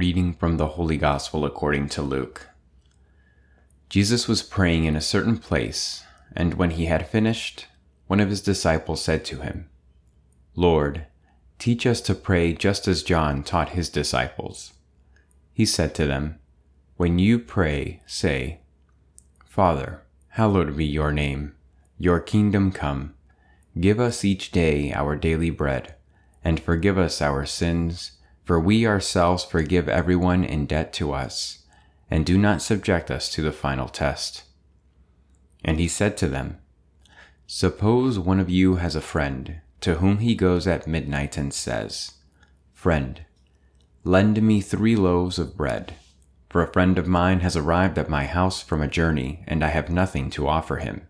Reading from the Holy Gospel according to Luke. Jesus was praying in a certain place, and when he had finished, one of his disciples said to him, Lord, teach us to pray just as John taught his disciples. He said to them, When you pray, say, Father, hallowed be your name, your kingdom come. Give us each day our daily bread, and forgive us our sins for we ourselves forgive everyone in debt to us, and do not subject us to the final test. And he said to them, Suppose one of you has a friend to whom he goes at midnight and says, Friend, lend me three loaves of bread, for a friend of mine has arrived at my house from a journey, and I have nothing to offer him.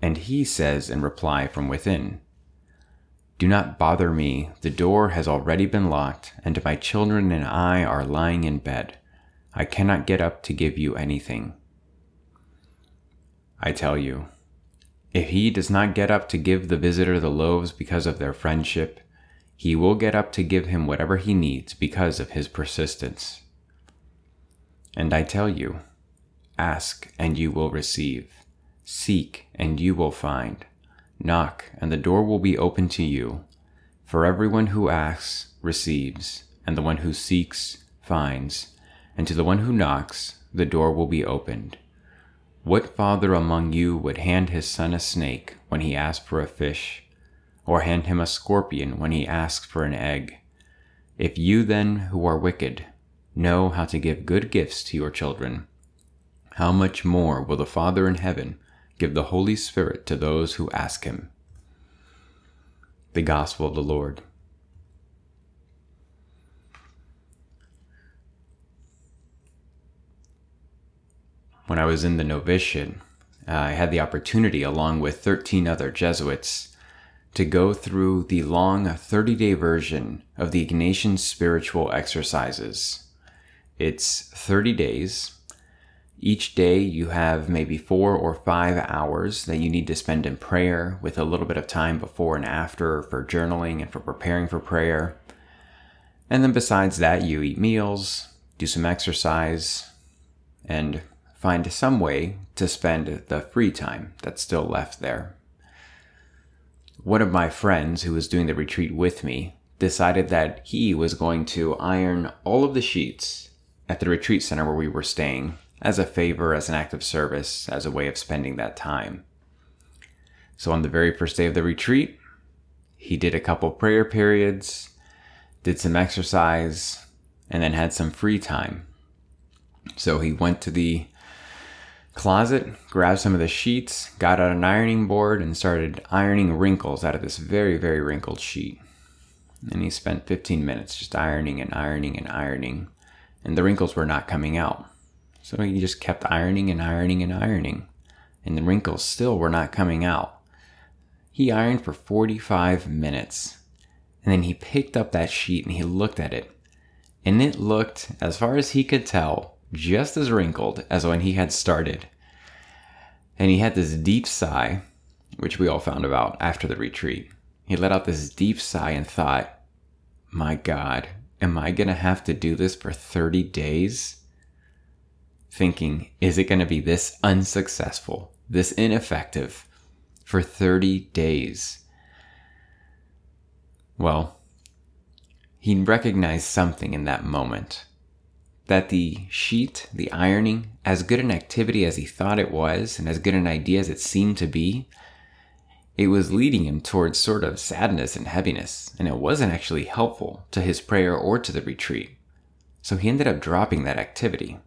And he says in reply from within, do not bother me. The door has already been locked, and my children and I are lying in bed. I cannot get up to give you anything. I tell you, if he does not get up to give the visitor the loaves because of their friendship, he will get up to give him whatever he needs because of his persistence. And I tell you, ask and you will receive, seek and you will find Knock, and the door will be open to you. For everyone who asks receives, and the one who seeks finds, and to the one who knocks the door will be opened. What father among you would hand his son a snake when he asks for a fish, or hand him a scorpion when he asks for an egg? If you then, who are wicked, know how to give good gifts to your children, how much more will the Father in heaven give the Holy Spirit to those who ask Him. The Gospel of the Lord. When I was in the novitiate, uh, I had the opportunity, along with 13 other Jesuits, to go through the long 30 day version of the Ignatian spiritual exercises. It's 30 days each day, you have maybe four or five hours that you need to spend in prayer with a little bit of time before and after for journaling and for preparing for prayer. And then, besides that, you eat meals, do some exercise, and find some way to spend the free time that's still left there. One of my friends who was doing the retreat with me decided that he was going to iron all of the sheets at the retreat center where we were staying as a favor, as an act of service, as a way of spending that time. So on the very first day of the retreat, he did a couple prayer periods, did some exercise, and then had some free time. So he went to the closet, grabbed some of the sheets, got out an ironing board, and started ironing wrinkles out of this very, very wrinkled sheet. And he spent 15 minutes just ironing and ironing and ironing, and the wrinkles were not coming out. So he just kept ironing and ironing and ironing, and the wrinkles still were not coming out. He ironed for 45 minutes, and then he picked up that sheet and he looked at it. And it looked, as far as he could tell, just as wrinkled as when he had started. And he had this deep sigh, which we all found about after the retreat. He let out this deep sigh and thought, My God, am I going to have to do this for 30 days? Thinking, is it going to be this unsuccessful, this ineffective for 30 days? Well, he recognized something in that moment. That the sheet, the ironing, as good an activity as he thought it was, and as good an idea as it seemed to be, it was leading him towards sort of sadness and heaviness, and it wasn't actually helpful to his prayer or to the retreat. So he ended up dropping that activity.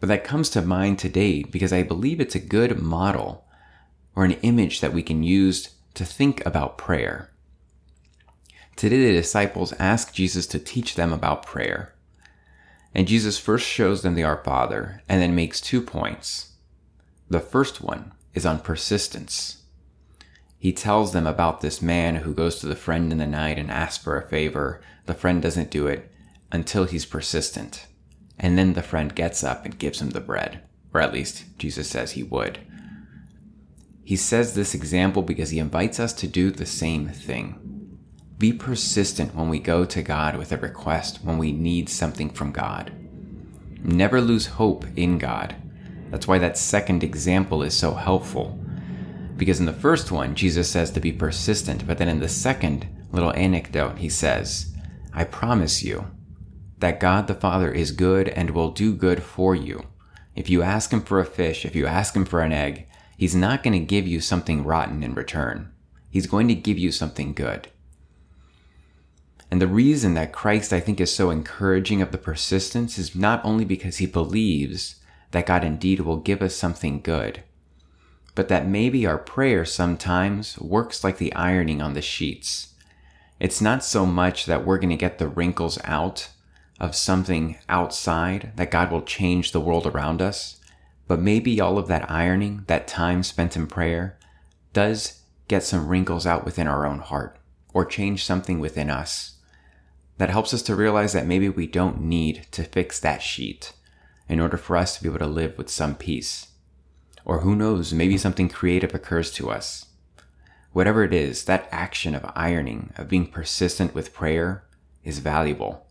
But that comes to mind today because I believe it's a good model or an image that we can use to think about prayer. Today, the disciples ask Jesus to teach them about prayer. And Jesus first shows them the Our Father and then makes two points. The first one is on persistence. He tells them about this man who goes to the friend in the night and asks for a favor. The friend doesn't do it until he's persistent. And then the friend gets up and gives him the bread, or at least Jesus says he would. He says this example because he invites us to do the same thing Be persistent when we go to God with a request, when we need something from God. Never lose hope in God. That's why that second example is so helpful. Because in the first one, Jesus says to be persistent, but then in the second little anecdote, he says, I promise you that God the Father is good and will do good for you. If you ask him for a fish, if you ask him for an egg, he's not going to give you something rotten in return. He's going to give you something good. And the reason that Christ, I think, is so encouraging of the persistence is not only because he believes that God indeed will give us something good, but that maybe our prayer sometimes works like the ironing on the sheets. It's not so much that we're going to get the wrinkles out of something outside, that God will change the world around us, but maybe all of that ironing, that time spent in prayer, does get some wrinkles out within our own heart or change something within us that helps us to realize that maybe we don't need to fix that sheet in order for us to be able to live with some peace. Or who knows, maybe something creative occurs to us. Whatever it is, that action of ironing, of being persistent with prayer, is valuable.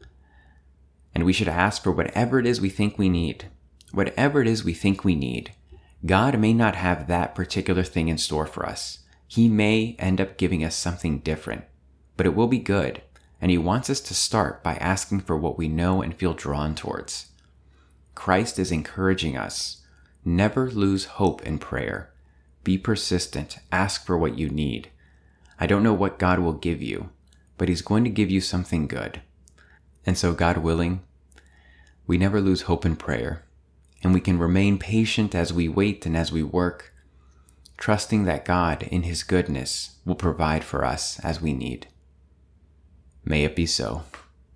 And we should ask for whatever it is we think we need. Whatever it is we think we need, God may not have that particular thing in store for us. He may end up giving us something different, but it will be good. And He wants us to start by asking for what we know and feel drawn towards. Christ is encouraging us. Never lose hope in prayer. Be persistent. Ask for what you need. I don't know what God will give you, but He's going to give you something good. And so, God willing, we never lose hope in prayer, and we can remain patient as we wait and as we work, trusting that God, in His goodness, will provide for us as we need. May it be so.